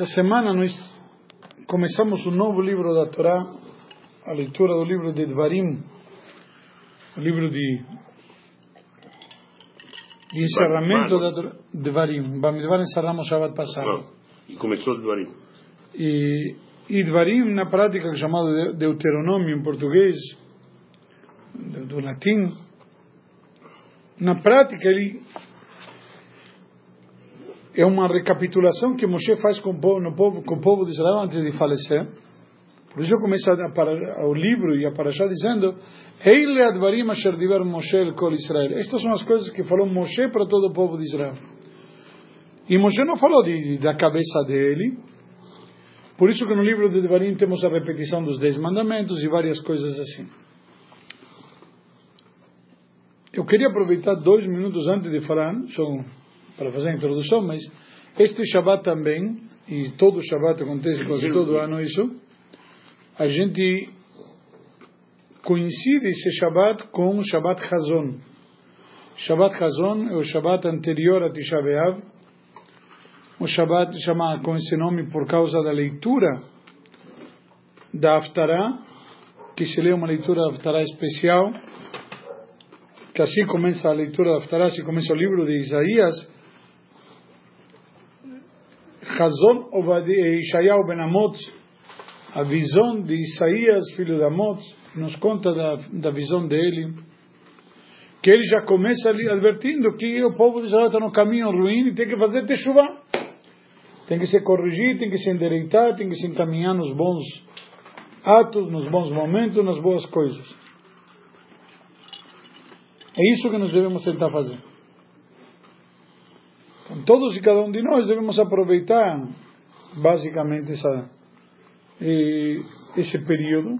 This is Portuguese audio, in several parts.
Essa semana nós começamos um novo livro da Torá, a leitura do livro de Dvarim, o livro de, de encerramento da Torá, Dvarim. Bamidvar encerramos Shabbat passado. E começou Dvarim. E, e Dvarim, na prática, é chamado Deuteronômio em português, do, do latim, na prática ele é uma recapitulação que Moshe faz com o povo, povo, com o povo de Israel antes de falecer. Por isso começa o livro e a parashá dizendo Eile advarim asher diver Moshe el kol Israel. Estas são as coisas que falou Moshe para todo o povo de Israel. E Moshe não falou de, da cabeça dele. Por isso que no livro de Devarim temos a repetição dos dez mandamentos e várias coisas assim. Eu queria aproveitar dois minutos antes de falar, só para fazer a introdução, mas este Shabbat também, e todo Shabbat acontece quase todo ano isso, a gente coincide esse Shabbat com o Shabbat Hazon. Shabbat Hazon é o Shabbat anterior a Tisha B'Av. O Shabbat chama com esse nome por causa da leitura da Haftarah, que se lê uma leitura da Haftarah especial, que assim começa a leitura da Haftarah, assim começa o livro de Isaías, Hazon Ishayahu Ben Amot, a visão de Isaías, filho de Amot, nos conta da, da visão dele, que ele já começa ali advertindo que o povo de Israel está no caminho ruim e tem que fazer techuvá. Tem que se corrigir, tem que se endireitar, tem que se encaminhar nos bons atos, nos bons momentos, nas boas coisas. É isso que nós devemos tentar fazer. Todos e cada um de nós devemos aproveitar, basicamente, essa, esse período.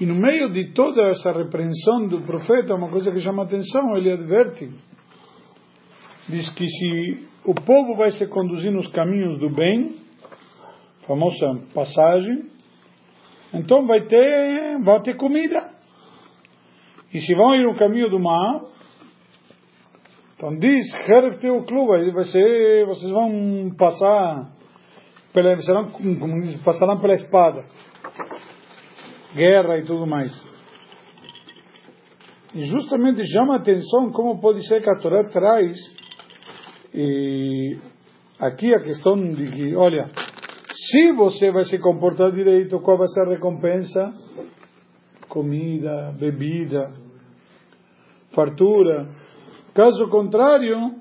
E no meio de toda essa repreensão do profeta, uma coisa que chama atenção, ele adverte. Diz que se o povo vai se conduzir nos caminhos do bem, famosa passagem, então vai ter, vai ter comida. E se vão ir no caminho do mal, então diz, Heref teu clube, ser, vocês vão passar, pela, serão, como diz, passarão pela espada, guerra e tudo mais. E justamente chama a atenção como pode ser que a Torá traz e aqui a questão de que, olha, se você vai se comportar direito, qual vai ser a recompensa? Comida, bebida, fartura. Caso contrário,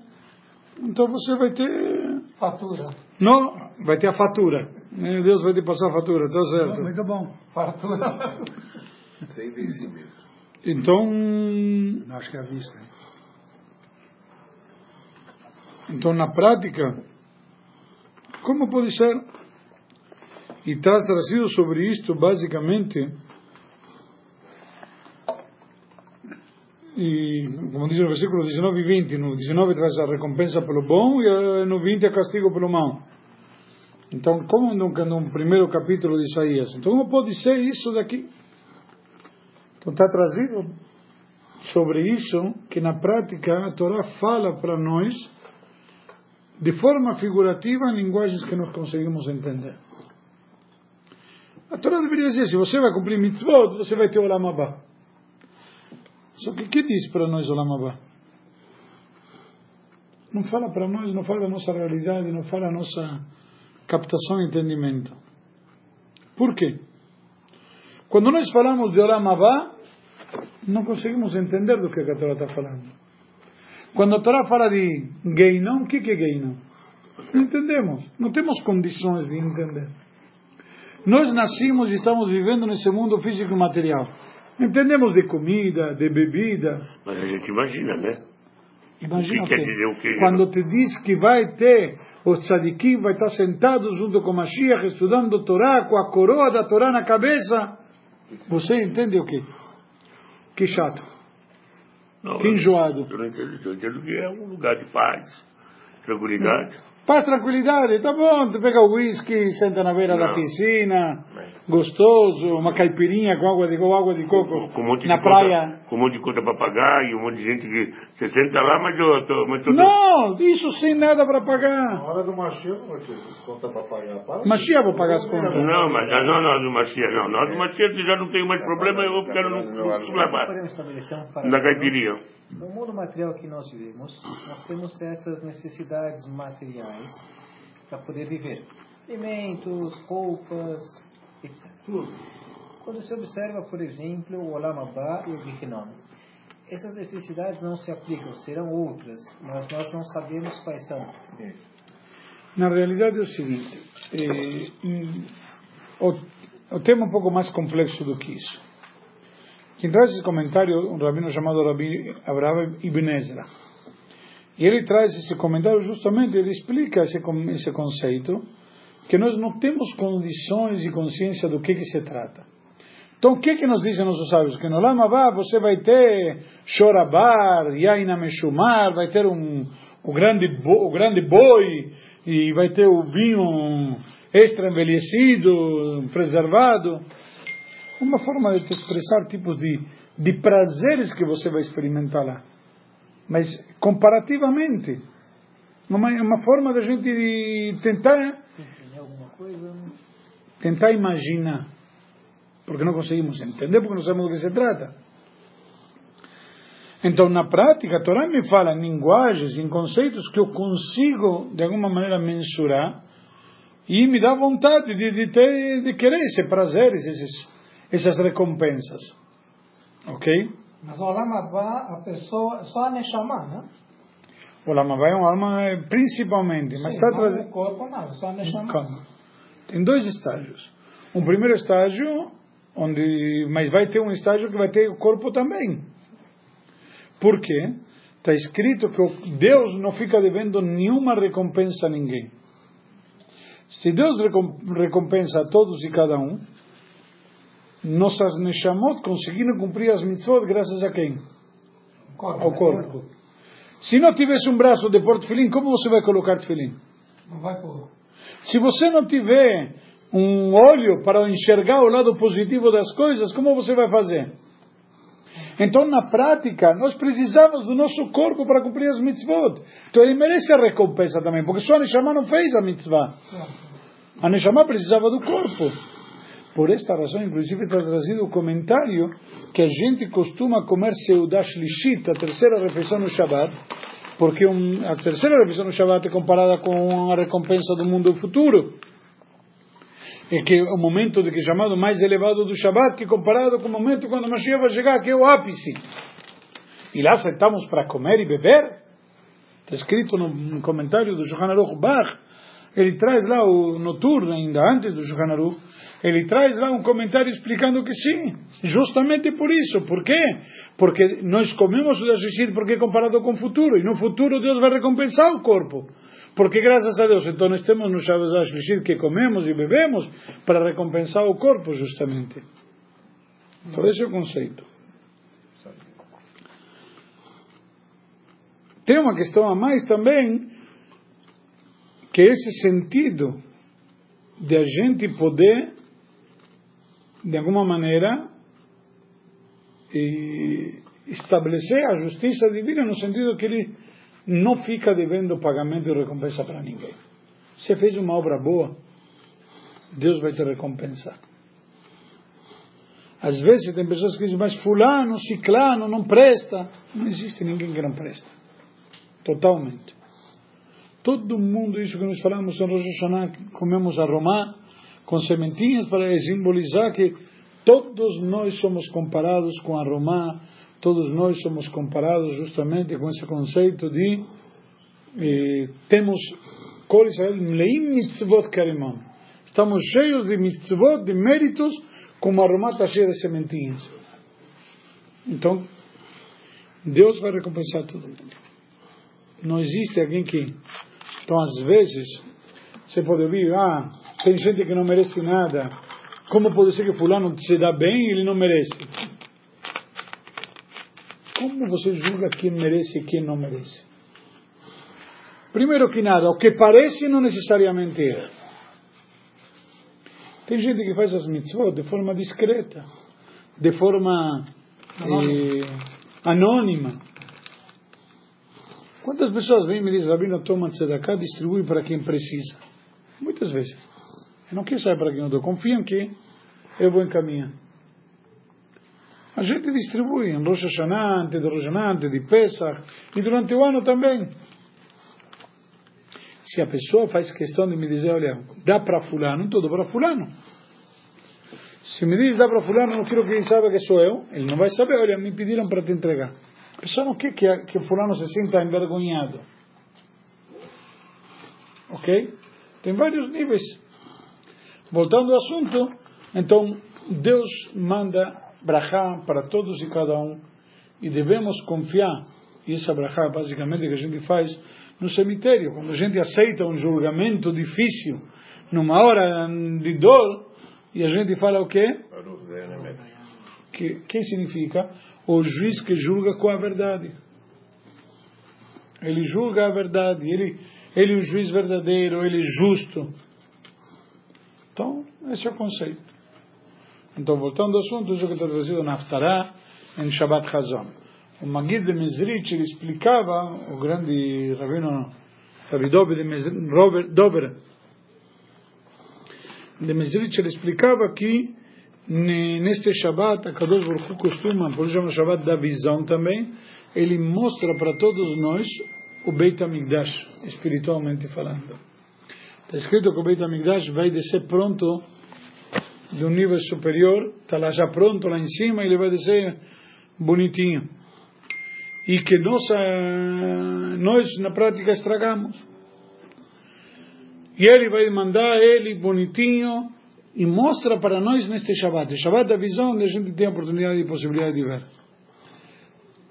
então você vai ter. Fatura. Não, vai ter a fatura. Deus vai te passar a fatura, está certo. Muito bom. Fatura. Sem vencimento. Então. Acho que é a vista. Então, na prática, como pode ser? E traz trazido sobre isto, basicamente, e como diz no versículo 19 e 20, no 19 traz a recompensa pelo bom e no 20 a castigo pelo mal. Então, como no, no primeiro capítulo de Isaías? Então, como pode ser isso daqui? Então, está trazido sobre isso que na prática a Torá fala para nós de forma figurativa em linguagens que nós conseguimos entender. A Torá deveria dizer: se você vai cumprir mitzvot, você vai ter o Lamabá. Só que que diz para nós o Lamabá? Não fala para nós, não fala a nossa realidade, não fala a nossa captação e entendimento. Por quê? Quando nós falamos de Olamabá, não conseguimos entender do que a Torá está falando. Quando a Torá fala de Geinon, o que é Geinon? Não entendemos, não temos condições de entender. Nós nascimos e estamos vivendo nesse mundo físico e material. Entendemos de comida, de bebida. Mas a gente imagina, né? Imagina o que quer dizer o que? Quando te diz que vai ter, o tzadikim vai estar sentado junto com Mashiach, estudando Torá, com a coroa da Torá na cabeça, você entende o quê? Que chato. Não, que enjoado. Eu não entendo, eu entendo que é um lugar de paz, tranquilidade. Paz, tranquilidade, tá bom, tu pega o whisky, senta na beira Não. da piscina, gostoso, uma caipirinha com água de, com água de coco Com um monte na de praia. Conta, com um monte de conta pra pagar e um monte de gente que. Você senta lá, mas eu tô. Mas tô Não, isso sem nada para Na pagar. hora do não ter conta pra pagar. Para. Mashiach vou pagar as contas. Não, mas não, não, não, do Machia, não. Na hora do Machia você já não tem mais problema, eu vou ficar no, no sulabá, Podemos estabelecer um na paralelo. caipirinha. No mundo material que nós vivemos, nós temos certas necessidades materiais para poder viver. Alimentos, roupas, etc. Quando se observa, por exemplo, o Olam Abba e o Gehinnom, essas necessidades não se aplicam, serão outras, mas nós não sabemos quais são. Na realidade é o seguinte, o, o tema é um pouco mais complexo do que isso. Quem traz esse comentário um rabino chamado Rabi Abraham Ibn Ezra. E ele traz esse comentário justamente, ele explica esse, esse conceito, que nós não temos condições e consciência do que, que se trata. Então, o que que nos dizem nossos sábios? Que no Lama Vá você vai ter chorabar, yaina meshumar, vai ter um, o, grande o grande boi, e vai ter o vinho extra envelhecido, preservado. Uma forma de te expressar tipos de, de prazeres que você vai experimentar lá. Mas, comparativamente, uma, uma forma da gente tentar, coisa? tentar imaginar porque não conseguimos entender, porque não sabemos do que se trata. Então, na prática, a Torá me fala em linguagens, em conceitos que eu consigo, de alguma maneira, mensurar e me dá vontade de, de, ter, de querer esses prazeres, esses, essas recompensas. Ok? Mas o Olam Abba, a pessoa, só a Neshama, né? O Lama é uma alma eh, principalmente, mas Sim, está não o corpo não, só a Neshama. Calma. Tem dois estágios. Um primeiro estágio, onde, mas vai ter um estágio que vai ter o corpo também. Por quê? Está escrito que Deus não fica devendo nenhuma recompensa a ninguém. Se Deus recom- recompensa a todos e cada um, nossas Neshamot conseguiram cumprir as mitzvot graças a quem? Corpo, Ao corpo. Se não tivesse um braço de pôr tefilim, como você vai colocar tefilim? Não vai pôr. Se você não tiver um olho para enxergar o lado positivo das coisas, como você vai fazer? Então, na prática, nós precisamos do nosso corpo para cumprir as mitzvot. Então, ele merece a recompensa também, porque só a Neshama não fez a mitzvah. A Neshama precisava do corpo. Por esta razão, inclusive, está trazido o comentário que a gente costuma comer seudash lishit, a terceira refeição no Shabbat, porque um, a terceira refeição no Shabbat é comparada com a recompensa do mundo futuro. É que é o momento de que é chamado mais elevado do Shabbat, que comparado com o momento quando Mashiach vai chegar, que é o ápice. E lá sentamos para comer e beber. Está escrito no, comentário do Shulchan Aruch Bach, ele traz lá o noturno, ainda antes do Shulchan Aruch, ele traz lá um comentário explicando que sim, justamente por isso. Por quê? Porque nós comemos o Dashishir porque comparado com o futuro, e no futuro Deus vai recompensar o corpo. Porque graças a Deus, então nós temos no Shabbat Dashishir que comemos e bebemos para recompensar o corpo, justamente. Então esse é o conceito. Tem uma questão a mais também, que esse sentido de a gente poder, de alguma maneira, estabelecer a justiça divina no sentido que ele não fica devendo pagamento e recompensa para ninguém. Você fez uma obra boa, Deus vai te recompensar. Às vezes tem pessoas que dizem, mas fulano, ciclano, não presta. Não existe ninguém que não presta. Totalmente. Todo mundo, isso que nós falamos em Rosh Hashanah, comemos a romã com sementinhas para simbolizar que todos nós somos comparados com a romã, todos nós somos comparados justamente com esse conceito de eh, temos Kol Israel mleim mitzvot karimon. Estamos cheios de mitzvot, de méritos, como a romã está cheia de sementinhas. Então, Deus vai recompensar todo mundo. Não existe alguém que. Então, às vezes, você pode ouvir: ah, tem gente que não merece nada. Como pode ser que Fulano se dá bem e ele não merece? Como você julga quem merece e quem não merece? Primeiro que nada, o que parece não necessariamente é. Tem gente que faz as mitzvot de forma discreta, de forma eh, anônima. Quantas pessoas vêm e me dizem, Rabino, toma tzedakah, distribui para quem precisa? Muitas vezes. Eu não quero saber para quem eu dou, confiam que eu vou encaminhar. A gente distribui em Rosh Hashanah, antes de Rosh Hashanah, de Pesach, e durante o ano também. Se a pessoa faz questão de me dizer, olha, dá para fulano, tudo para fulano. Se me diz dá para fulano, não quero que ele saiba que sou eu, ele não vai saber, olha, me pediram para te entregar. A pessoa não quer que, que fulano se sinta envergonhado. Ok? Tem vários níveis. Voltando ao assunto, então Deus manda brachá para todos e cada um e devemos confiar. E essa brachá basicamente que a gente faz no cemitério, quando a gente aceita um julgamento difícil, numa hora de dor, e a gente fala o quê? Que, que significa? O juiz que julga com a verdade. Ele julga a verdade, ele, ele é o juiz verdadeiro, ele é justo. Então, esse é o conceito. Então, voltando ao assunto, isso que está trazido na Haftarah, em Shabbat Chazon. O Magid de Mezrich, ele explicava, o grande rabino Rabi Dober de Mezrich, Robert Dober de ele explicava que neste Shabbat, a Kadosh Baruch costuma, por exemplo, no Shabbat da visão também, ele mostra para todos nós o Beit HaMikdash, espiritualmente falando. Está escrito que o Beit HaMikdash vai descer pronto de um nível superior, está lá já pronto lá em cima, ele vai descer bonitinho. E que nós, nós na prática estragamos. E ele vai mandar ele bonitinho e mostra para nós neste Shabbat. O Shabbat da visão, onde a gente tem a oportunidade e possibilidade de ver.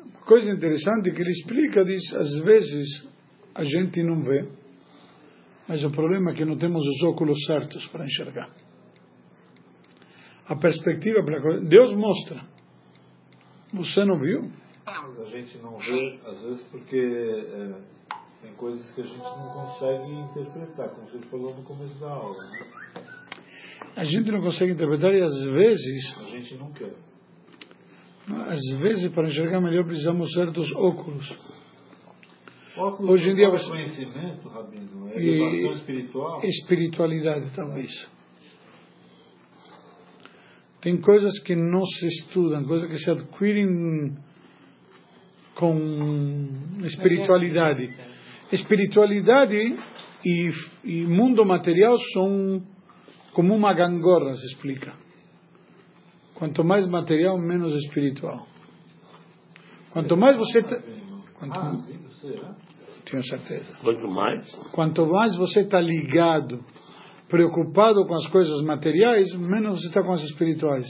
Uma coisa interessante que ele explica, diz, às vezes a gente não vê, mas o problema é que não temos os óculos certos para enxergar a perspectiva para coisa. Deus mostra. Você não viu? A gente não vê, às vezes, porque é, tem coisas que a gente não consegue interpretar, como você falou no começo da aula. Né? A gente não consegue interpretar e às vezes. A gente não quer. Às vezes, para enxergar melhor, precisamos certos óculos. Óculos Hoje em dia é você- conhecimento, Rabino, é E- espiritual. Espiritualidade, talvez. Tem coisas que não se estudam, coisas que se adquirem com espiritualidade. Espiritualidade e, e mundo material são como uma gangorra, se explica. Quanto mais material, menos espiritual. Quanto mais você. tá- Quanto, Ah, né? tenho certeza. Quanto mais, Quanto mais você está ligado, preocupado com as coisas materiais, menos você está com as espirituais.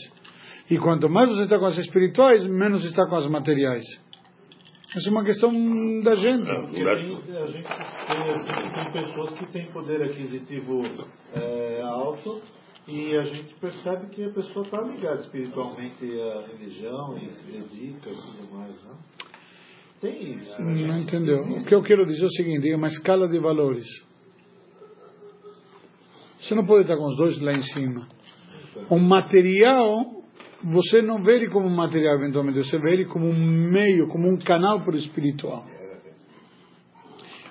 E quanto mais você está com as espirituais, menos está com as materiais. Essa é uma questão da gente. Porque tem, a gente tem, assim, tem pessoas que têm poder aquisitivo é, alto e a gente percebe que a pessoa está ligada espiritualmente à religião e se dedica e tudo mais, né? Tem isso. né? Não entendeu? O que eu quero dizer é o seguinte: é uma escala de valores. Você não pode estar com os dois lá em cima. O material, você não vê ele como um material eventualmente, você vê ele como um meio, como um canal para o espiritual.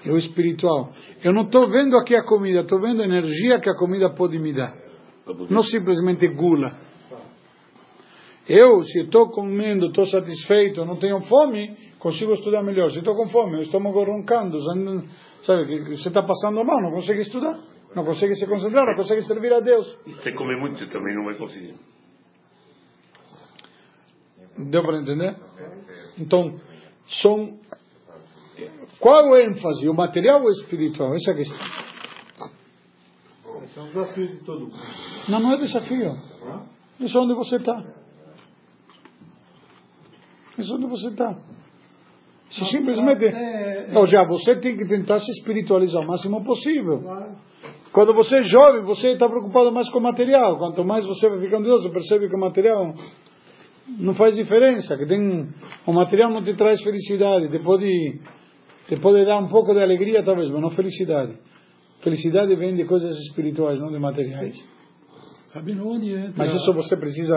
É o espiritual. Eu não estou vendo aqui a comida, estou vendo a energia que a comida pode me dar. Não simplesmente gula. Eu, se estou comendo, estou satisfeito, não tenho fome, consigo estudar melhor. Se estou com fome, o estômago roncando, sabe, você está passando mal, não consegue estudar, não consegue se concentrar, não consegue servir a Deus. e se comer muito, também não vai conseguir. Deu para entender? Então, são. Qual é o ênfase? O material ou o espiritual? Essa é a questão. Esse é um desafio de todo mundo. Não, não é desafio. Isso é onde você está. Isso é onde você está. Se simplesmente. é- Ou já, você tem que tentar se espiritualizar o máximo possível. Quando você é jovem, você está preocupado mais com o material. Quanto mais você vai ficando idoso, você percebe que o material não faz diferença. Que tem, o material não te traz felicidade. Te pode Te pode dar um pouco de alegria, talvez, mas não felicidade. Felicidade vem de coisas espirituais, não de materiais. Onde entra... Mas isso você precisa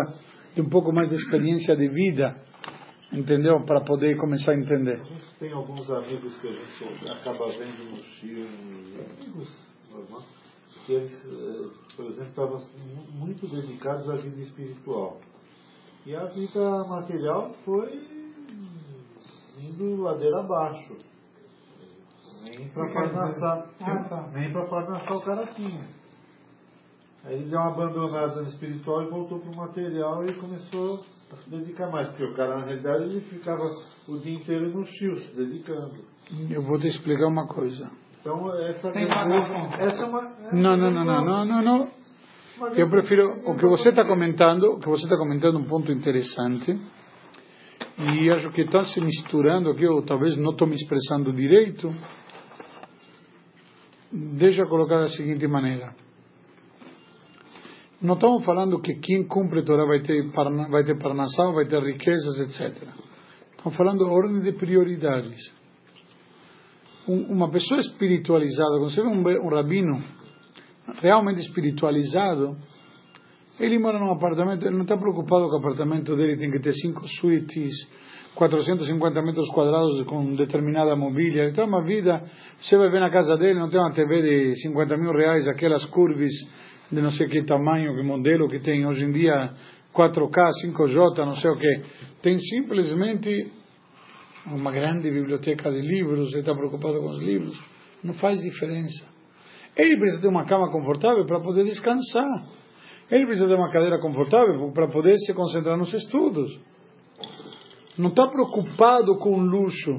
de um pouco mais de experiência de vida, entendeu? Para poder começar a entender. A gente tem alguns amigos que a gente acaba vendo no Chile, amigos que eles, eh, por exemplo, estavam assim, muito dedicados à vida espiritual. E a vida material foi indo ladeira abaixo. Nem dizer? Parnassá, Ah, tá. nem para Parnassá o cara tinha. Aí ele deu uma abandonada no espiritual e voltou para o material e começou a se dedicar mais. Porque o cara, na realidade, ele ficava o dia inteiro no chio, se dedicando. Eu vou te explicar uma coisa. Então, essa Tem razão. essa é uma. essa Não, é não, uma- não, não, não, não, não. Eu prefiro o que você está comentando, o que você está comentando é um ponto interessante e acho que estão se misturando aqui, eu talvez não estou me expressando direito. Deixa eu colocar da seguinte maneira. Não estamos falando que quem cumpre Torá vai ter, vai ter parnassá, vai ter riquezas, etc. Estamos falando ordem de prioridades. Um- uma pessoa espiritualizada, quando você vê um, um rabino realmente espiritualizado, ele mora num apartamento, ele não está preocupado que o apartamento dele tem que ter cinco suítes, 450 metros quadrados com determinada mobília. Ele tem uma vida, você vai ver na casa dele, não tem uma TV de 50 mil reais, aquelas curves de não sei que tamanho, que modelo que tem hoje em dia, 4K, 5J, não sei o que. Tem simplesmente uma grande biblioteca de livros, ele está preocupado com os livros. Não faz diferença. Ele precisa ter uma cama confortável para poder descansar. Ele precisa ter uma cadeira confortável para poder se concentrar nos estudos. Não está preocupado com luxo.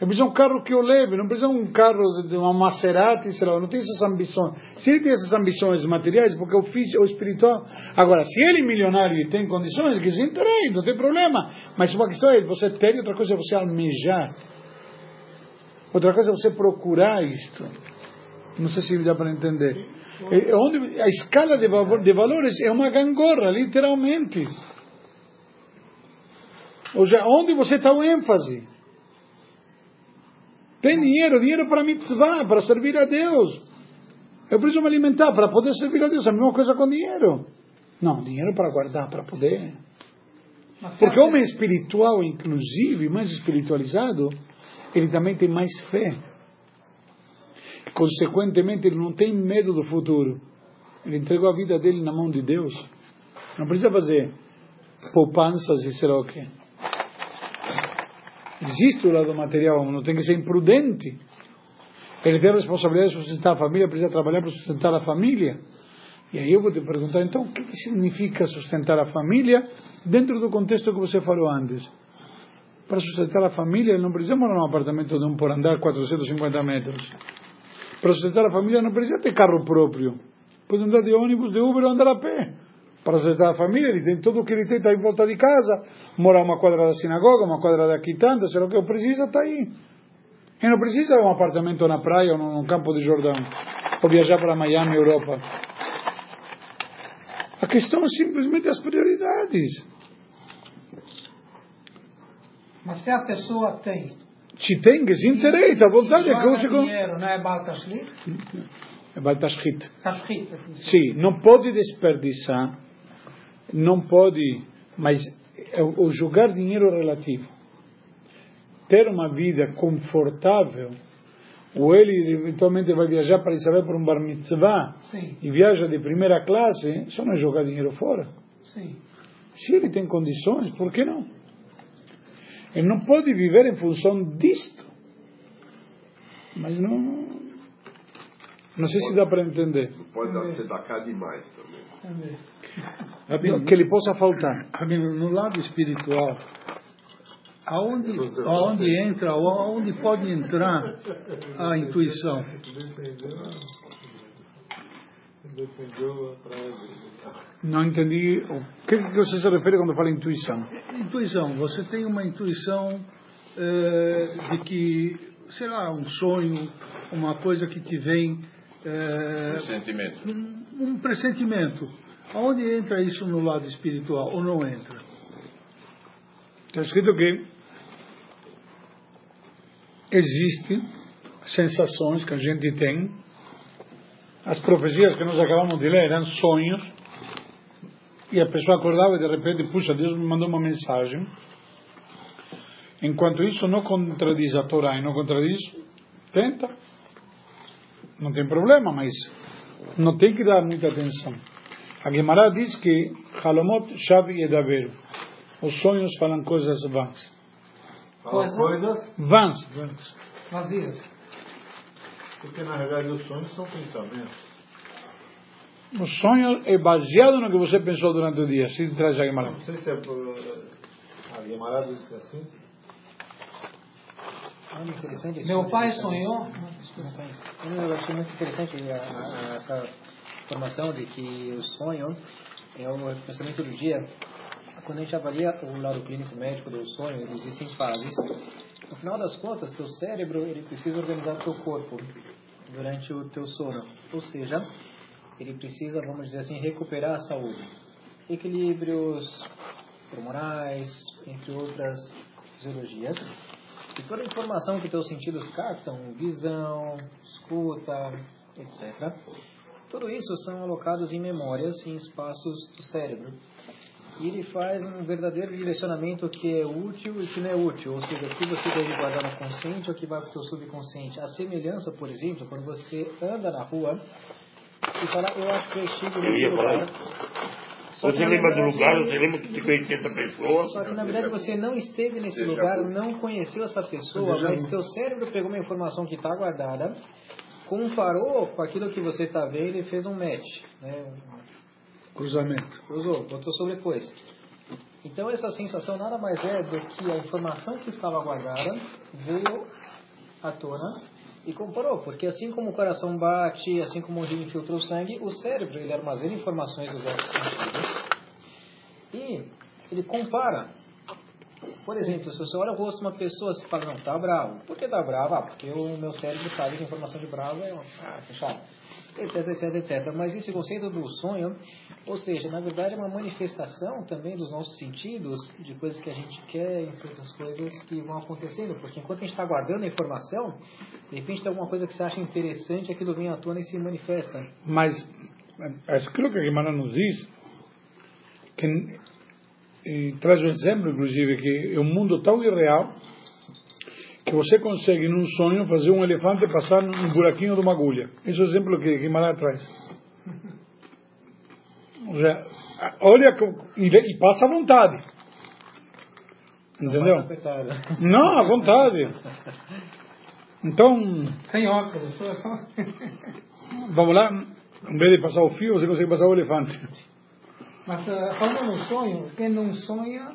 Ele precisa de um carro que o leve, não precisa de um carro de uma Maserati, sei lá, não tem essas ambições. Se ele tem essas ambições materiais, porque o físico, o espiritual. Agora, se ele é milionário e tem condições, que se entregue, não tem problema. Mas uma questão é você ter, e outra coisa é você almejar. Outra coisa é você procurar isto. Não sei se dá para entender. É onde, a escala de, valor, de valores é uma gangorra, literalmente. Ou seja, onde você está o ênfase? Tem dinheiro, dinheiro para mitzvah, para servir a Deus. Eu preciso me alimentar para poder servir a Deus. A mesma coisa com dinheiro. Não, dinheiro para guardar, para poder. Porque o homem espiritual, inclusive, mais espiritualizado, ele também tem mais fé. Consequentemente, ele não tem medo do futuro. Ele entregou a vida dele na mão de Deus. Não precisa fazer poupanças e sei lá o quê. Existe o lado material, não tem que ser imprudente. Ele tem a responsabilidade de sustentar a família, precisa trabalhar para sustentar a família. E aí eu vou te perguntar, então, o que, significa sustentar a família dentro do contexto que você falou antes? Para sustentar a família, não precisa morar num apartamento de um por andar 450 metros. Para sustentar a família, não precisa ter carro próprio. Pode andar de ônibus, de Uber ou andar a pé. Para sustentar a família, ele tem tudo o que ele tem, está em volta de casa. Mora uma quadra da sinagoga, uma quadra sei lá o que precisa, está aí. E não precisa de um apartamento na praia ou num campo de Jordão. Ou viajar para Miami, Europa. A questão é simplesmente as prioridades. Mas se a pessoa tem Se tem interessa, a vontade é que você... dinheiro, não é Baltashli? Vai estar escrito. Tashli. Sim, não pode desperdiçar, não pode, mas é o o jogar dinheiro relativo. Ter uma vida confortável, ou ele eventualmente vai viajar para Israel para um bar mitzvah Sim, e viaja de primeira classe, isso não é jogar dinheiro fora. sim. Se ele tem condições, por que não? Ele não pode viver em função disto. Mas não. Não sei se dá para entender. Pode dar, ser da cá demais também. Rabino, Que ele possa faltar. Rabino, no lado espiritual, aonde, aonde entra, ou aonde pode entrar a intuição? Defendeu a praia dele. Não entendi. O que, que você se refere quando fala intuição? Intuição, você tem uma intuição eh, de que, sei lá, um sonho, uma coisa que te vem, eh, Sentimento. um, um pressentimento. Aonde entra isso no lado espiritual ou não entra? Está escrito que existem sensações que a gente tem. As profecias que nós acabamos de ler eram sonhos. E a pessoa acordava e de repente, puxa, Deus me mandou uma mensagem. Enquanto isso não contradiz a Torá e não contradiz, tenta. Não tem problema, mas não tem que dar muita atenção. A Gemara diz que Halomot Shav Yedaber. Os sonhos falam coisas vãs. Coisas? coisas vãs. Vazias. Porque na realidade os sonhos são pensamentos. O sonho é baseado no que você pensou durante o dia. Assim traz a Gemara. Não sei se é por. A Guimarães disse assim. Olha, interessante esse Meu pai sonhou. Conheço. Eu achei muito interessante a- a- essa informação de que o sonho é o pensamento do dia. Quando a gente avalia o lado clínico médico do sonho, existem fases. No final das contas, teu cérebro ele precisa organizar teu corpo durante o teu sono. Ou seja, ele precisa, vamos dizer assim, recuperar a saúde. Equilíbrios hormonais, entre outras fisiologias. E toda a informação que teus sentidos captam, visão, escuta, etc., tudo isso são alocados em memórias, em espaços do cérebro. E ele faz um verdadeiro direcionamento que é útil e que não é útil, ou seja, o que você deve guardar no consciente ou o que vai para o teu subconsciente. A semelhança, por exemplo, quando você anda na rua e fala, eu acho que eu estive nesse lugar. Só Você lembra do lugar, você lembra que tinha 80 pessoas. só que na verdade você não esteve nesse lugar, não conheceu essa pessoa, mas teu cérebro pegou uma informação que está guardada, comparou com aquilo que você está vendo e fez um match, né? Cruzamento. Cruzou, botou sobrepôs. Então essa sensação nada mais é do que a informação que estava guardada veio à tona e comparou, porque assim como o coração bate, assim como o rio infiltra o sangue, o cérebro ele armazena informações dos nossos sentidos e ele compara. Por exemplo, se você olha o rosto de uma pessoa e fala, não, tá bravo. Por que tá bravo? Ah, porque o meu cérebro sabe que a informação de bravo é ah, fechado. Etc, etc, etc. Mas esse conceito do sonho, ou seja, na verdade é uma manifestação também dos nossos sentidos, de coisas que a gente quer, entre outras coisas que vão acontecendo. Porque enquanto a gente está guardando a informação, de repente tem alguma coisa que você acha interessante, aquilo vem à tona e se manifesta. Mas é, aquilo que a Gemara nos diz, que traz um exemplo, inclusive, que é um mundo tão irreal que você consegue, num sonho, fazer um elefante passar num buraquinho de uma agulha. Esse é o exemplo que Guimarães traz. Ou seja, olha, e, passa à vontade. Entendeu? Não, à vontade. Então, Sem óculos. Só, vamos lá, em vez de passar o fio, você consegue passar o elefante. Mas eh, falando no sonho, quem não sonha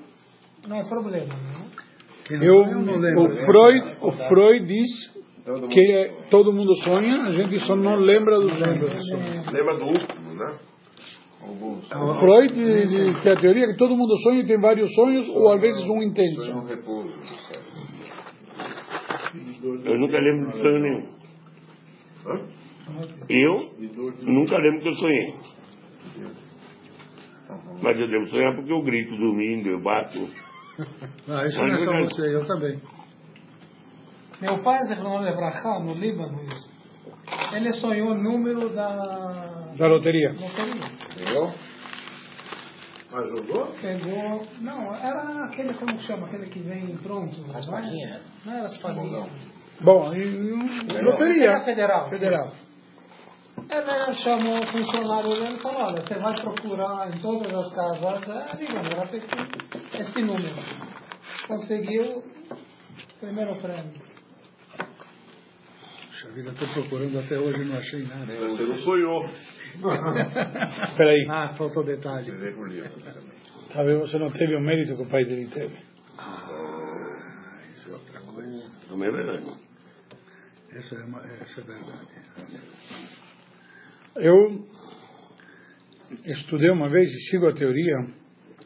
não é problema, não Eu, não o Freud, o Freud diz que é, todo mundo sonha, a gente só não lembra dos sonhos. lembra do último, né? Alguns. O Freud diz que a teoria é que todo mundo sonha e tem vários sonhos, ou às vezes um intenso. Eu nunca lembro de sonho nenhum. Eu nunca lembro que eu sonhei. Mas eu devo sonhar porque eu grito dormindo, eu bato. Ah, isso não é só você, eu também. Meu pai, Zechron Lebrachá, no Líbano, isso. ele sonhou o número da Da loteria. loteria. Entendeu? Mas jogou? Pegou. Não, era aquele, como que chama? Aquele que vem pronto. As não é? palhinhas. Não era as palhinhas. Bom, e, e, Era loteria. federal. Federal. Ele chamou o funcionário dele e falou, olha, você vai procurar em todas as casas, é, digamos, era pequeno, esse número. Conseguiu primeiro prêmio. Puxa vida, estou procurando até hoje e não achei nada. Você não sonhou. Espera aí, Ah, faltou detalhe. Talvez você não teve o mérito que o pai dele teve. Isso é outra coisa. Também é verdade. Essa é, uma, essa é verdade. Eu estudei uma vez e sigo a teoria,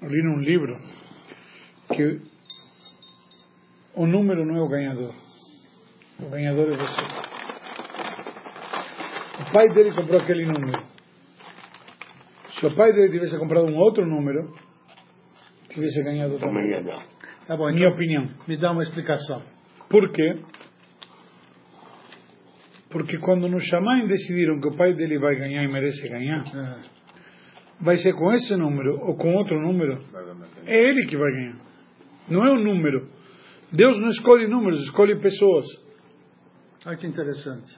li num livro, que o número não é o ganhador. O ganhador é você. O pai dele comprou aquele número. Se o pai dele tivesse comprado um outro número, tivesse ganhado Também. Tá bom, Minha então opinião. me dá uma explicação. Por quê? Porque quando no Shamayim decidiram que o pai dele vai ganhar e merece ganhar, É. vai ser com esse número ou com outro número, é ele que vai ganhar. Não é o número. Deus não escolhe números, escolhe pessoas. Olha que interessante.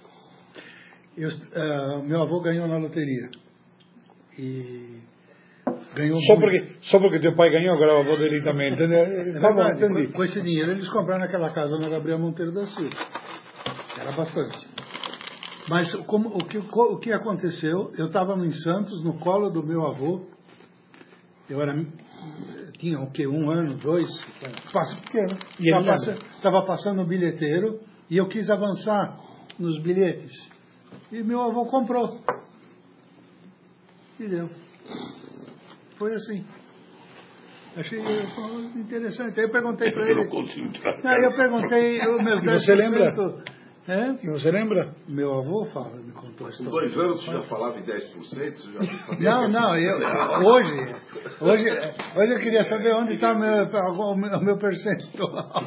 Eu, eh, meu avô ganhou na loteria. E ganhou Só muito. porque, só porque teu pai ganhou, agora o avô dele também, entendeu? É Tá bom, entendi. com, com esse dinheiro eles compraram aquela casa na Gabriel Monteiro da Silva. Era bastante. Mas como, o, que, o que aconteceu? Eu estava em Santos, no colo do meu avô. Eu era, tinha o quê? Um ano, dois? Passo pequeno. Estava passa, passando o bilheteiro e eu quis avançar nos bilhetes. E meu avô comprou. E deu. Foi assim. Achei interessante. Aí eu perguntei para Eu não ele. consigo entrar. Aí eu perguntei os meus E você 10%. lembra? É? E você lembra? Meu avô fala, me contou a Com história. dois anos você já falava em 10%? Você já sabia Não, não, eu, hoje, hoje, hoje eu queria saber onde está o meu, meu, percentual.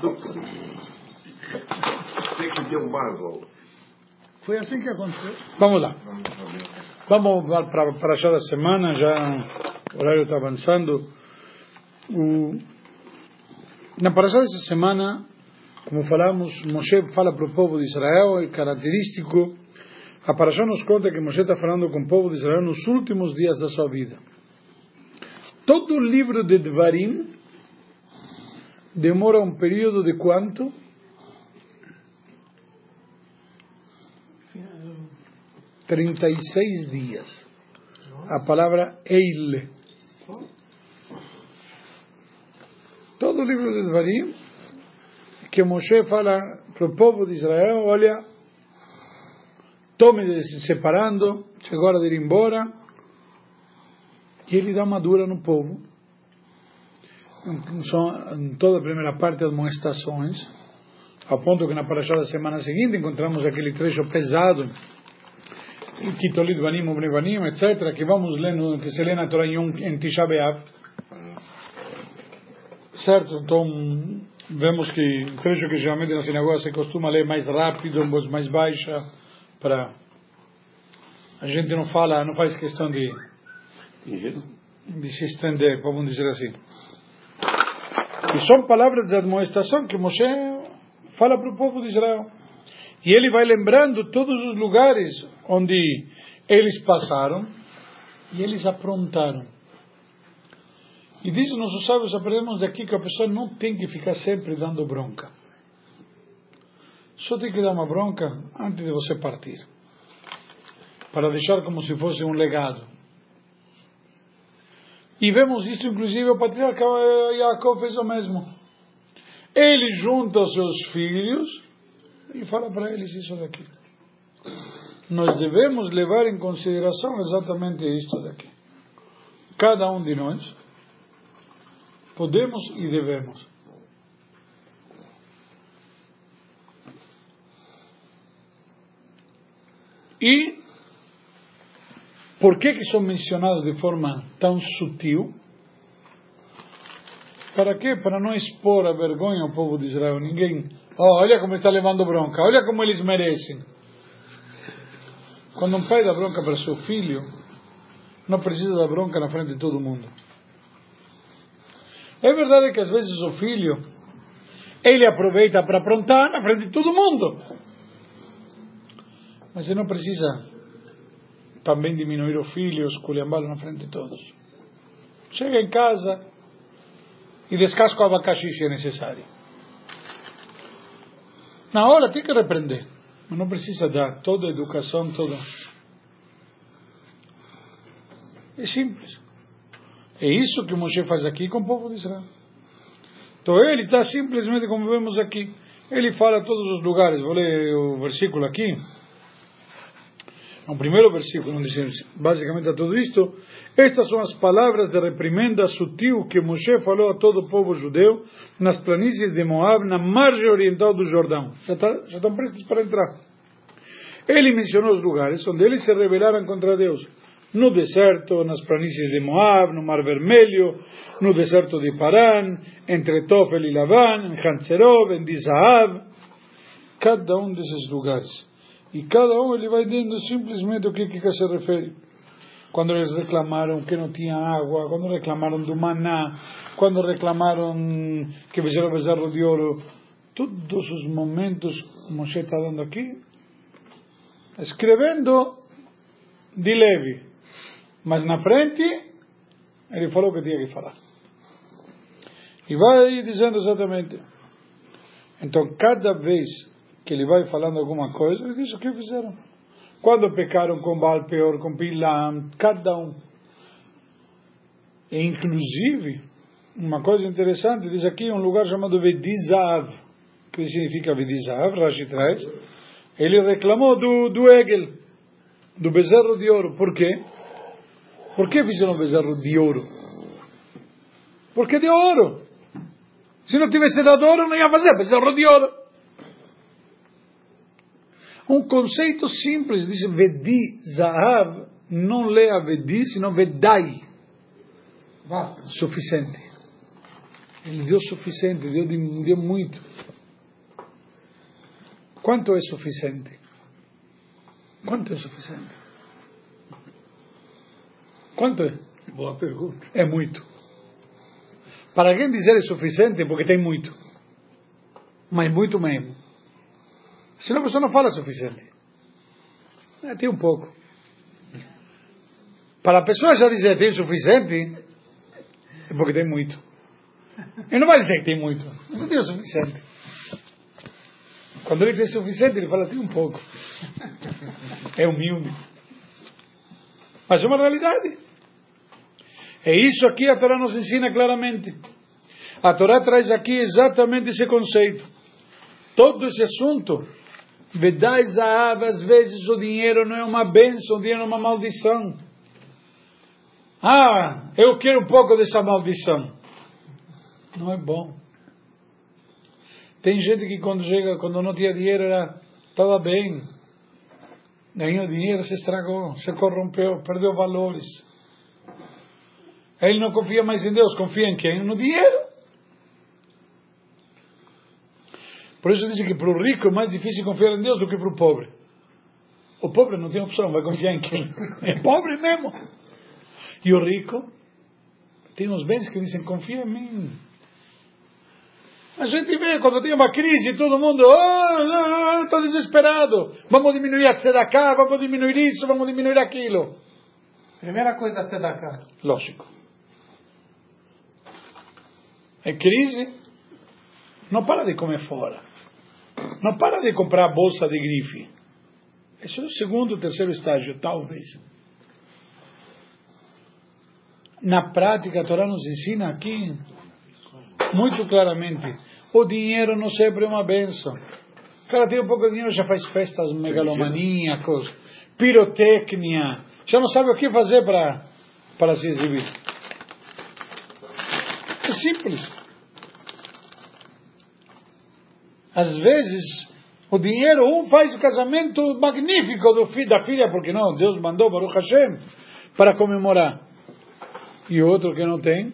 Você que deu mais. Foi assim que aconteceu. Vamos lá. Vamos para para a da semana, já o horário está avançando. O, na parashá dessa semana, como falamos, Moshe fala para o povo de Israel, é característico. A parashá nos conta que Moshe está falando com o povo de Israel nos últimos dias da sua vida. Todo o livro de Dvarim demora um período de quanto? 36 dias. A palavra Eile. Todo o livro de Dvarim, que Moshe fala para o povo de Israel, olha, tome se separando, chegou a hora de ir embora, e ele dá uma dura no povo. São, em toda a primeira parte, admoestações, ao ponto que na parashá da semana seguinte encontramos aquele trecho pesado Kitolit Banim, Ubne Banim, etc., que vamos lendo, que se lê na Torá em Tisha B'Av. Certo? Então, vemos que trecho que geralmente na sinagoga se costuma ler mais rápido, em voz mais baixa, para a gente não fala, não faz questão de, de se estender, vamos dizer assim. E são palavras de admoestação que Moshe fala para o povo de Israel. E ele vai lembrando todos os lugares onde eles passaram e eles aprontaram. E os nossos sábios, aprendemos daqui que a pessoa não tem que ficar sempre dando bronca. Só tem que dar uma bronca antes de você partir. Para deixar como se fosse um legado. E vemos isso, inclusive, o patriarca Jacob fez o mesmo. Ele junta seus filhos e fala para eles isso daqui. Nós devemos levar em consideração exatamente isto daqui. Cada um de nós podemos e devemos. E por que que são mencionados de forma tão sutil? Para quê? Para não expor a vergonha ao povo de Israel. Ninguém, oh, olha como está levando bronca, olha como eles merecem. Quando um pai dá bronca para seu filho, não precisa dar bronca na frente de todo mundo. É verdade que às vezes o filho, ele aproveita para aprontar na frente de todo mundo. Mas ele não precisa também diminuir o filho, esculhambá-lo na frente de todos. Chega em casa e descasca o abacaxi se é necessário. Na hora tem que repreender, mas não precisa dar toda a educação, toda. É simples. É isso que Moshe faz aqui com o povo de Israel. Então ele está simplesmente como vemos aqui. Ele fala a todos os lugares. Vou ler o versículo aqui. No primeiro versículo, onde diz basicamente a tudo isto, estas são as palavras de reprimenda sutil que Moshe falou a todo o povo judeu nas planícies de Moab, na margem oriental do Jordão. Já, tá, já estão prestos para entrar. Ele mencionou os lugares onde eles se rebelaram contra Deus. No deserto, nas planícies de Moab, no Mar Vermelho, no deserto de Paran, entre Tofel e Labán, em Hanserov, em Dizahav, cada um desses lugares. E cada um ele vai dizendo simplesmente o que, que se refere. Quando eles reclamaram que não tinha água, quando reclamaram do maná, quando reclamaram que fizeram bezerro de ouro, todos os momentos Moshe está dando aqui, escrevendo de leve, mas na frente ele falou o que tinha que falar. E vai dizendo exatamente. Então, cada vez que ele vai falando alguma coisa, ele diz o que fizeram. Quando pecaram com Baal Peor, com Pilam, cada um. E, inclusive, uma coisa interessante, diz aqui um lugar chamado Vedizav, que significa Vedizav, Rashi traz, ele reclamou do, do Egel, do bezerro de ouro. Por quê? Por que fizeram bezerro de ouro? Porque de ouro. Se não tivesse dado ouro, não ia fazer bezerro de ouro. Um conceito simples, diz Vedi Zahav, não lê a Vedi, senão Vedai. Basta. Suficiente. Ele deu suficiente, deu, deu muito. Quanto é suficiente? Quanto é suficiente? Quanto é? Boa pergunta. É muito. Para alguém dizer é suficiente, porque tem muito. Mas muito mesmo. Senão a pessoa não fala suficiente. É, tem um pouco. Para a pessoa já dizer tem suficiente, é porque tem muito. Ele não vai dizer que tem muito, mas não tem o suficiente. Quando ele tem suficiente, ele fala tem um pouco. É humilde. Mas é uma realidade. É isso aqui a Torá nos ensina claramente. A Torá traz aqui exatamente esse conceito. Todo esse assunto, Vedai Zahav, às vezes o dinheiro não é uma bênção, o dinheiro é uma maldição. Ah, eu quero um pouco dessa maldição. Não é bom. Tem gente que quando chega, quando não tinha dinheiro, era, estava bem. Ganhou dinheiro, se estragou, se corrompeu, perdeu valores. Ele não confia mais em Deus, confia em quem? No dinheiro. Por isso dizem que para o rico é mais difícil confiar em Deus do que para o pobre. O pobre não tem opção, vai confiar em quem? É pobre mesmo. E o rico tem uns bens que dizem, confia em mim. A gente vê quando tem uma crise, todo mundo, oh, estou desesperado, vamos diminuir a tzedakah, vamos diminuir isso, vamos diminuir aquilo. Primeira coisa da tzedakah. Lógico. É crise, não para de comer fora. Não para de comprar bolsa de grife. Esse é o segundo, terceiro estágio, talvez. Na prática, a Torá nos ensina aqui muito claramente: o dinheiro não sempre é uma benção. O cara tem um pouco de dinheiro, já faz festas megalomaníacos, pirotecnia, já não sabe o que fazer para se exibir. Simples. Às vezes, o dinheiro, um faz o casamento magnífico do filho, da filha, porque não, Deus mandou Baruch Hashem para comemorar. E outro que não tem,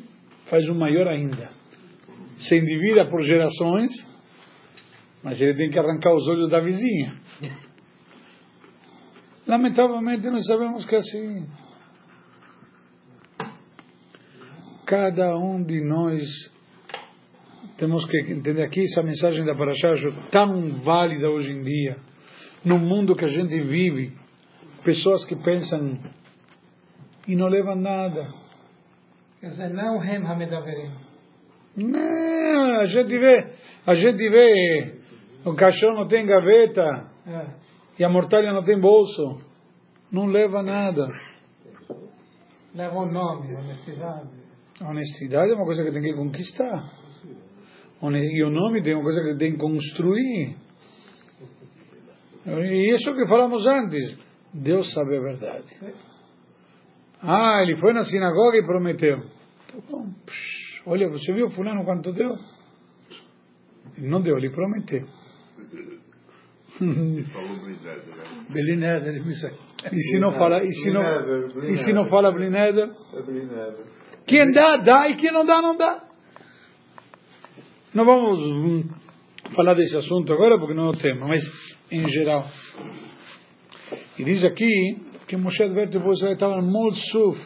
faz um maior ainda. Se endivida por gerações, mas ele tem que arrancar os olhos da vizinha. Lamentavelmente, nós sabemos que é assim. Cada um de nós temos que entender aqui essa mensagem da Parashá tão válida hoje em dia, no mundo que a gente vive, pessoas que pensam e não levam nada. Quer dizer, não Hem Hamedaverim. Não, a gente vê, a gente vê, o caixão não tem gaveta É. e a mortalha não tem bolso, não leva nada. Leva o nome, honestidade. A honestidade é uma coisa que tem que conquistar. E o nome tem uma coisa que tem que construir. E isso que falamos antes. Deus sabe a verdade. Ah, ele foi na sinagoga e prometeu. Tá bom. Psh, olha, você viu fulano quanto deu? Ele não deu, ele prometeu. Blineder, né? Me sai. E se não fala, e se não, e se não fala Blineder? É Blineder. Quem dá, dá, e quem não dá, não dá. Não vamos hum, falar desse assunto agora, porque não é o tema, mas em geral. E diz aqui que Moshe adverte o estava Mol Suf,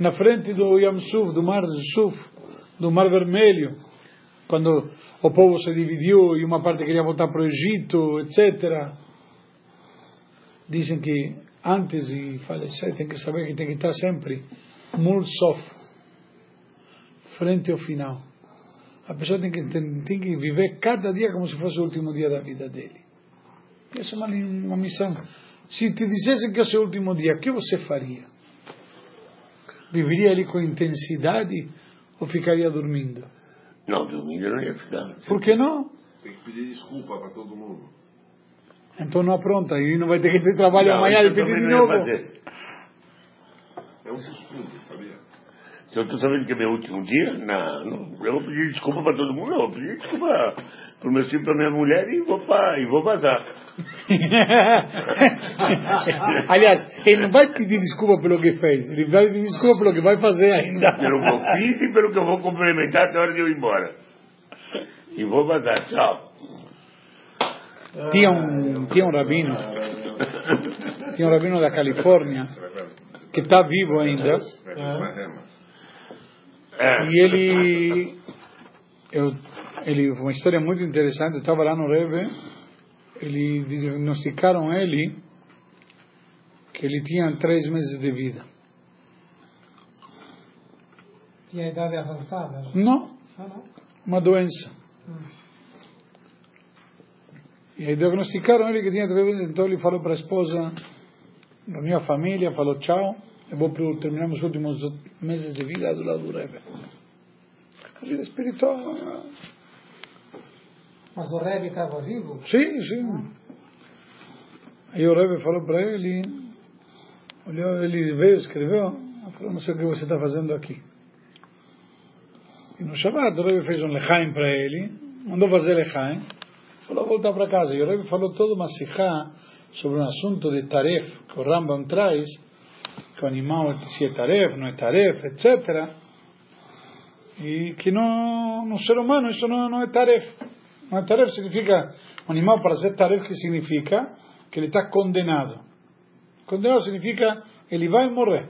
na frente do Yam Suf, do Mar Suf, do Mar Vermelho, quando o povo se dividiu e uma parte queria voltar para o Egito, etc. Dizem que antes de falecer tem que saber que tem que estar sempre Mul Sof, frente ao final. A pessoa tem que, tem, tem que viver cada dia como se fosse o último dia da vida dele. Essa é uma, uma missão. Se te dissessem que é o seu último dia, o que você faria? Viveria ali com intensidade ou ficaria dormindo? Não, dormindo eu não ia ficar. Por que não? Tem que pedir desculpa para todo mundo. Então não apronta e não vai ter que ter trabalho Não, amanhã de eu pedir de novo. É um costume, sabia? Se eu estou sabendo que é meu último dia, não, não, eu vou pedir desculpa para todo mundo. Eu vou pedir desculpa para o meu filho, para minha mulher e vou, pra, e vou vazar. Aliás, ele não vai pedir desculpa pelo que fez, ele vai pedir desculpa pelo que vai fazer ainda. Pelo que eu fiz e pelo que eu vou complementar até a hora de eu ir embora. E vou vazar. Tchau. Tinha um, tinha um rabino, tinha um rabino da Califórnia, que está vivo ainda, É. e ele, eu, ele, uma história muito interessante, eu estava lá no Rebbe, ele diagnosticaram ele que ele tinha três meses de vida. Tinha idade avançada? Não, Ah, não? uma doença. E aí diagnosticaram ele que tinha três meses, então ele falou para a esposa, reuniu a família, falou tchau, eu vou pro- terminar os últimos meses de vida do lado do Rebbe. A vida espiritual. Mas o Rebbe estava vivo? Sim, sim. Aí o Rebbe falou para ele, olhou, ele veio, escreveu, falou, não sei o que você está fazendo aqui. E no Shabbat o Rebbe fez um lechaim para ele, mandou fazer lechaim, falou voltar para casa. E o Rebbe falou toda uma sikha sobre um assunto de taref, que o Rambam traz, que o animal se é taref, não é taref, etc. E que no, no ser humano isso não, não é taref. Não é taref significa, um animal para ser taref, que significa que ele está condenado. Condenado significa ele vai morrer.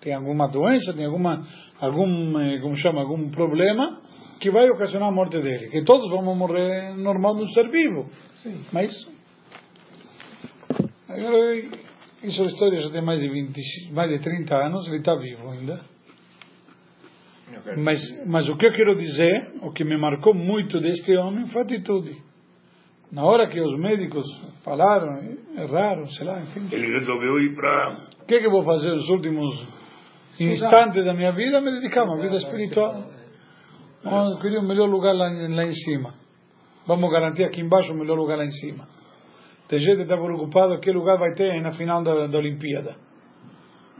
Tem alguma doença, tem alguma, algum, eh, como chama, algum problema que vai ocasionar a morte dele. Que todos vamos morrer normal no ser vivo. Sim. Mas agora, isso é história já tem mais de 20, mais de 30 anos, ele está vivo ainda. Mas, mas o que eu quero dizer, o que me marcou muito deste homem foi a atitude. Na hora que os médicos falaram, erraram, sei lá, enfim. Ele resolveu ir para. O que, é que eu vou fazer os últimos instantes da minha vida? Me dedicar a uma vida espiritual. Eu queria o melhor lugar lá, em- lá em cima. Vamos garantir aqui embaixo o melhor lugar lá em cima. Tem gente que está preocupado que lugar vai ter na final da, da Olimpíada.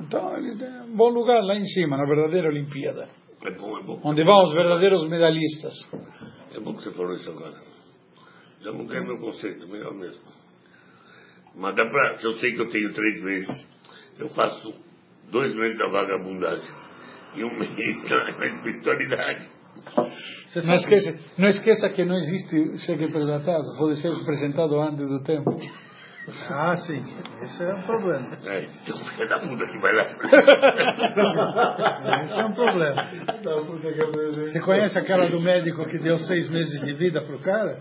Então, ele tem um bom lugar lá em cima, na verdadeira Olimpíada. É bom, é bom. Onde vão os verdadeiros medalhistas. É bom que você falou isso agora. Já quero meu conceito, melhor mesmo. Mas dá pra. Se eu sei que eu tenho três meses, eu faço dois meses da vagabundagem e um mês da espiritualidade. Não esqueça, não esqueça que não existe cheque apresentado, pode ser apresentado antes do tempo. Ah, sim. Esse é um problema. É, tem um filho da puta que vai lá. Esse é um problema. Você conhece aquela do médico que deu seis meses de vida pro cara?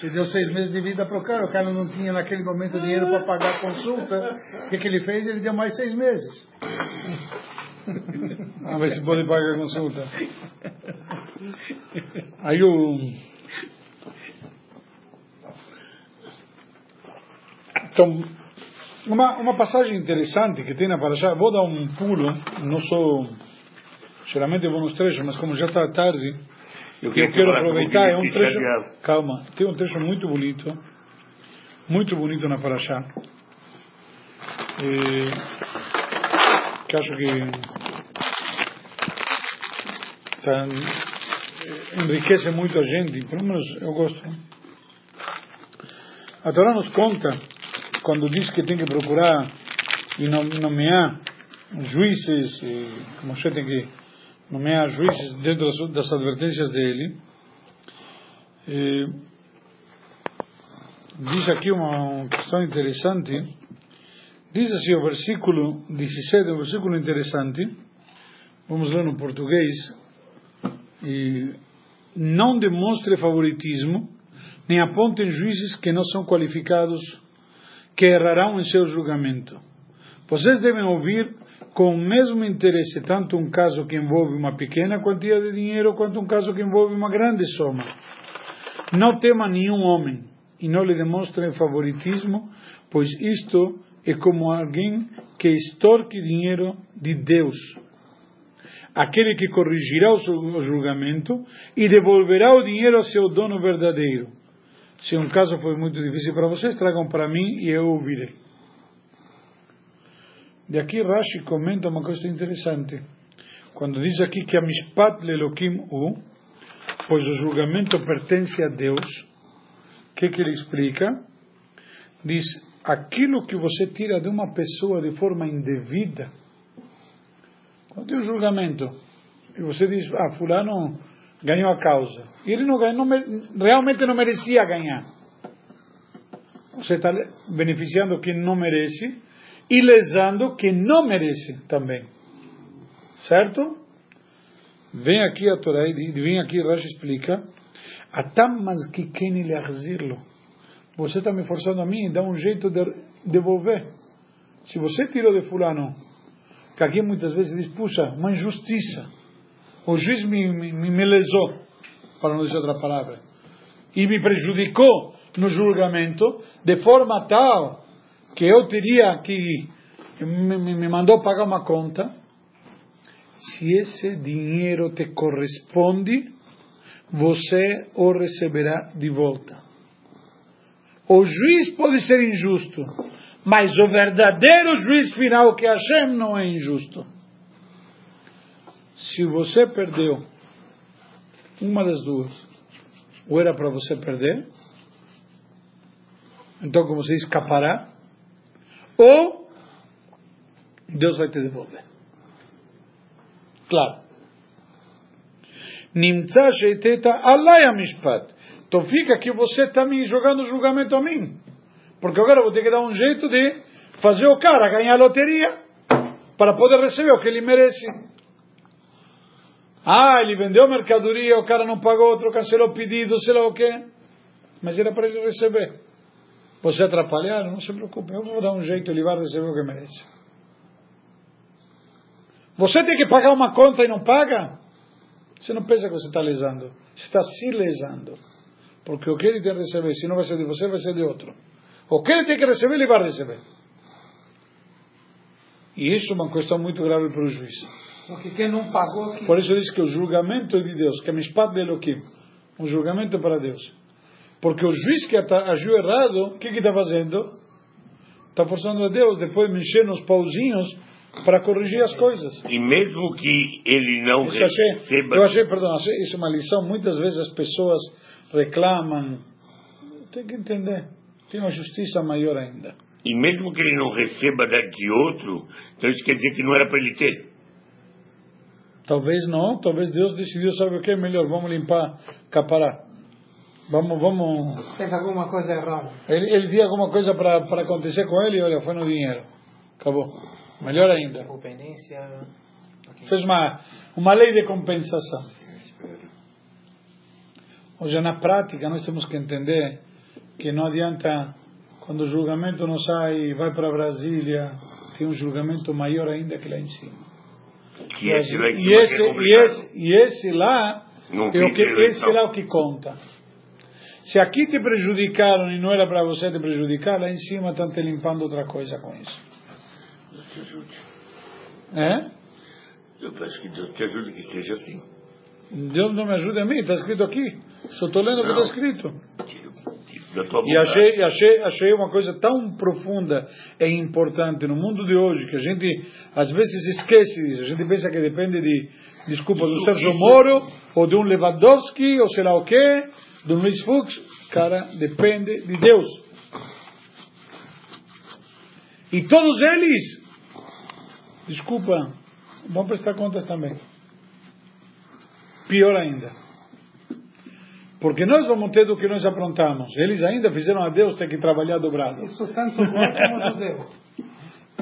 Que deu seis meses de vida pro cara, o cara não tinha naquele momento dinheiro para pagar a consulta. O que, que ele fez? Ele deu mais seis meses. Vamos ver se pode pagar a consulta. Aí o. Então, uma, uma passagem interessante que tem na Parashá, vou dar um pulo, não sou. Geralmente eu vou nos trechos, mas como já está tarde, Eu eu quero aproveitar, é um trecho. Calma, tem um trecho muito bonito, muito bonito na Parashá. Eh, que acho que enriquece muito a gente, pelo menos eu gosto. A Torá nos conta, quando diz que tem que procurar e nom- nomear juízes, e Moshe tem que nomear juízes dentro das, das advertências dele, eh, diz aqui uma questão interessante, Diz assim o versículo 17, um versículo interessante. Vamos ler no português. E não demonstre favoritismo, nem apontem juízes que não são qualificados, que errarão em seu julgamento. Vocês devem ouvir com o mesmo interesse tanto um caso que envolve uma pequena quantia de dinheiro quanto um caso que envolve uma grande soma. Não tema nenhum homem e não lhe demonstrem favoritismo, pois isto é como alguém que extorque dinheiro de Deus. Aquele que corrigirá o julgamento e devolverá o dinheiro a seu dono verdadeiro. Se um caso foi muito difícil para vocês, tragam para mim e eu ouvirei. De aqui Rashi comenta uma coisa interessante. Quando diz aqui que a mishpat lelokim u, pois o julgamento pertence a Deus, o que, que ele explica? Diz, aquilo que você tira de uma pessoa de forma indevida, quando tem um julgamento, e você diz, ah, fulano ganhou a causa, e ele não ganhou, realmente não merecia ganhar. Você está beneficiando quem não merece e lesando quem não merece também. Certo? Vem aqui a Torá e vem aqui Rashi explica, atam mazkikeni leachzirlo você está me forçando a mim, dá um jeito de devolver. Se você tirou de fulano, que aqui muitas vezes diz, puxa, uma injustiça. O juiz me, me, me lesou, para não dizer outra palavra, e me prejudicou no julgamento, de forma tal que eu teria que, me, me mandou pagar uma conta. Se esse dinheiro te corresponde, você o receberá de volta. O juiz pode ser injusto, mas o verdadeiro juiz final, que é Hashem, não é injusto. Se você perdeu uma das duas, ou era para você perder, então como você escapará, ou Deus vai te devolver. Claro. Nimtza sheiteta alay mishpat. Então fica que você está me jogando julgamento a mim. Porque agora eu vou ter que dar um jeito de fazer o cara ganhar loteria para poder receber o que ele merece. Ah, ele vendeu mercadoria, o cara não pagou, outro cancelou o pedido, sei lá o quê. Mas era para ele receber. Você atrapalhar, não se preocupe, eu vou dar um jeito, ele vai receber o que merece. Você tem que pagar uma conta e não paga? Você não pensa que você está lesando, você está se lesando. Porque o que ele tem que receber, se não vai ser de você, vai ser de outro. O que ele tem que receber, ele vai receber. E isso é uma questão muito grave para o juiz. Porque quem não pagou... Que... Por isso diz que o julgamento é de Deus, que é mishpat de Elohim. Um julgamento para Deus. Porque o juiz que agiu errado, o que está fazendo? Está forçando a Deus, depois mexendo os pauzinhos para corrigir as coisas. E mesmo que ele não isso receba... Eu achei, perdão, achei, isso é uma lição. Muitas vezes as pessoas reclamam. Tem que entender. Tem uma justiça maior ainda. E mesmo que ele não receba de outro, então isso quer dizer que não era para ele ter. Talvez não, talvez Deus decidiu, sabe o que é melhor? Vamos limpar, capará. Vamos, vamos. Fez alguma coisa errada. Ele, ele viu alguma coisa para acontecer com ele e olha, foi no dinheiro. Acabou. Melhor ainda. Fez uma, uma lei de compensação. Hoje, na prática, nós temos que entender que não adianta, quando o julgamento não sai e vai para Brasília, tem um julgamento maior ainda que lá em cima. Que esse lá em cima e esse, é e esse, e esse lá não é o que, esse lá é o que conta. Se aqui te prejudicaram e não era para você te prejudicar, lá em cima estão te limpando outra coisa com isso. Deus te ajude. É? Eu peço que Deus te ajude que seja assim. Deus não me ajuda a mim, está escrito aqui. Só estou lendo o que está escrito. E achei, achei, achei uma coisa tão profunda e importante no mundo de hoje que a gente às vezes esquece disso. A gente pensa que depende de, desculpa, do Sérgio Moro ou de um Lewandowski ou sei lá o quê, do Luiz Fux. Cara, depende de Deus. E todos eles, desculpa, vão prestar contas também pior ainda. Porque nós vamos ter do que nós aprontamos. Eles ainda fizeram a Deus ter que trabalhar dobrado. Isso tanto como judeu.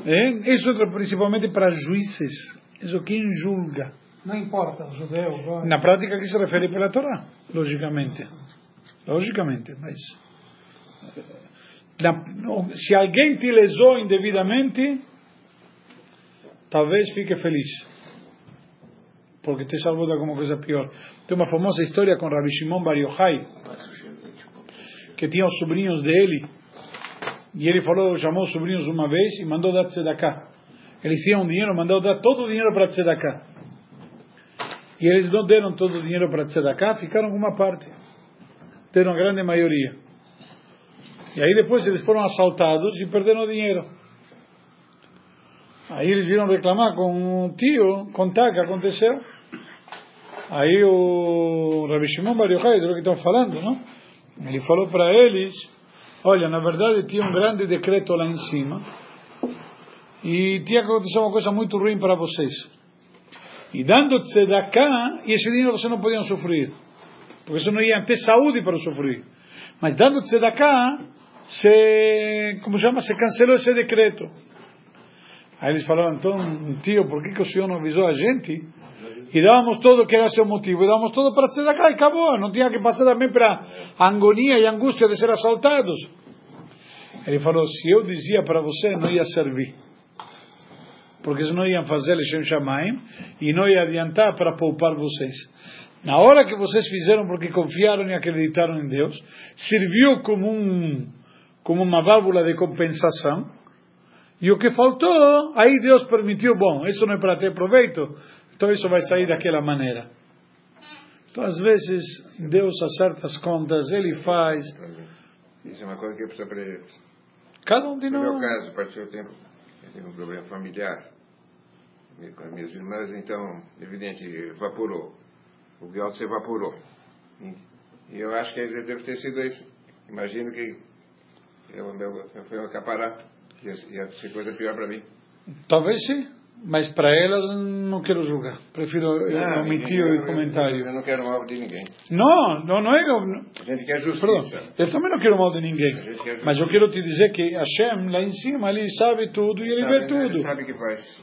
É? Isso é principalmente para juízes. Isso quem julga. Não importa, judeu, goi. Na prática que se refere pela Torá, logicamente. Logicamente, mas eh, na- se alguém te lesou indevidamente, talvez fique feliz. Porque te salvou de alguma coisa pior. Tem uma famosa história com Rabbi Shimon Bar Yochai, que tinha os sobrinhos dele, e ele falou, chamou os sobrinhos uma vez e mandou dar tzedakah. Eles tinham dinheiro, mandou dar todo o dinheiro para tzedakah. E eles não deram todo o dinheiro para tzedakah, ficaram com uma parte. Deram a grande maioria. E aí depois eles foram assaltados e perderam o dinheiro. Aí eles viram reclamar com o tio, contar o que aconteceu. Aí o Rabi Shimon Bar Yochai, do que estão falando, não? Ele falou para eles, olha, na verdade tinha um grande decreto lá em cima e tinha que acontecer uma coisa muito ruim para vocês. E dando tzedakah, e esse dinheiro vocês não podiam sofrer. Porque vocês não iam ter saúde para sofrer. Mas dando tzedakah, se, como chama, se cancelou esse decreto. Aí eles falaram, então, tio, por que, que o senhor não avisou a gente? E dávamos todo que era seu motivo, e dávamos todo para tzedakah e acabou. Não tinha que passar também para agonia e angústia de ser assaltados. Ele falou, se eu dizia para você, não ia servir porque senão iam fazer Leshem Shamaim e não ia adiantar para poupar vocês. Na hora que vocês fizeram porque confiaram e acreditaram em Deus, serviu como um como uma válvula de compensação. E o que faltou, aí Deus permitiu, bom, isso não é para ter proveito, então isso vai sair daquela maneira. Então, às vezes, Deus acerta as contas, Ele faz. Isso é uma coisa que eu preciso aprender. Cada um de No meu nós. caso, parece que eu tenho, eu tenho um problema familiar. Com as minhas irmãs, então, evidente, evaporou. O Guelto se evaporou. E, e eu acho que deve ter sido isso. Imagino que eu, meu, eu fui acaparar. Ia, ia ser coisa pior para mim. Talvez sim, mas para elas não quero julgar. Prefiro eh, Não, omitir eu- o eu- comentário. Eu não quero mal de ninguém. Não, não, não é. não- A gente quer justiça. Perdão, eu também não quero mal de ninguém. Mas eu quero te dizer que Hashem, lá em cima, ele sabe tudo e ele Sabe, vê tudo. Ele sabe o que faz.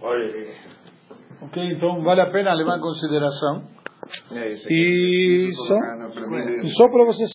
Olha, Ok? Então vale a pena levar em consideração. É isso aqui. E Isso só, e só para você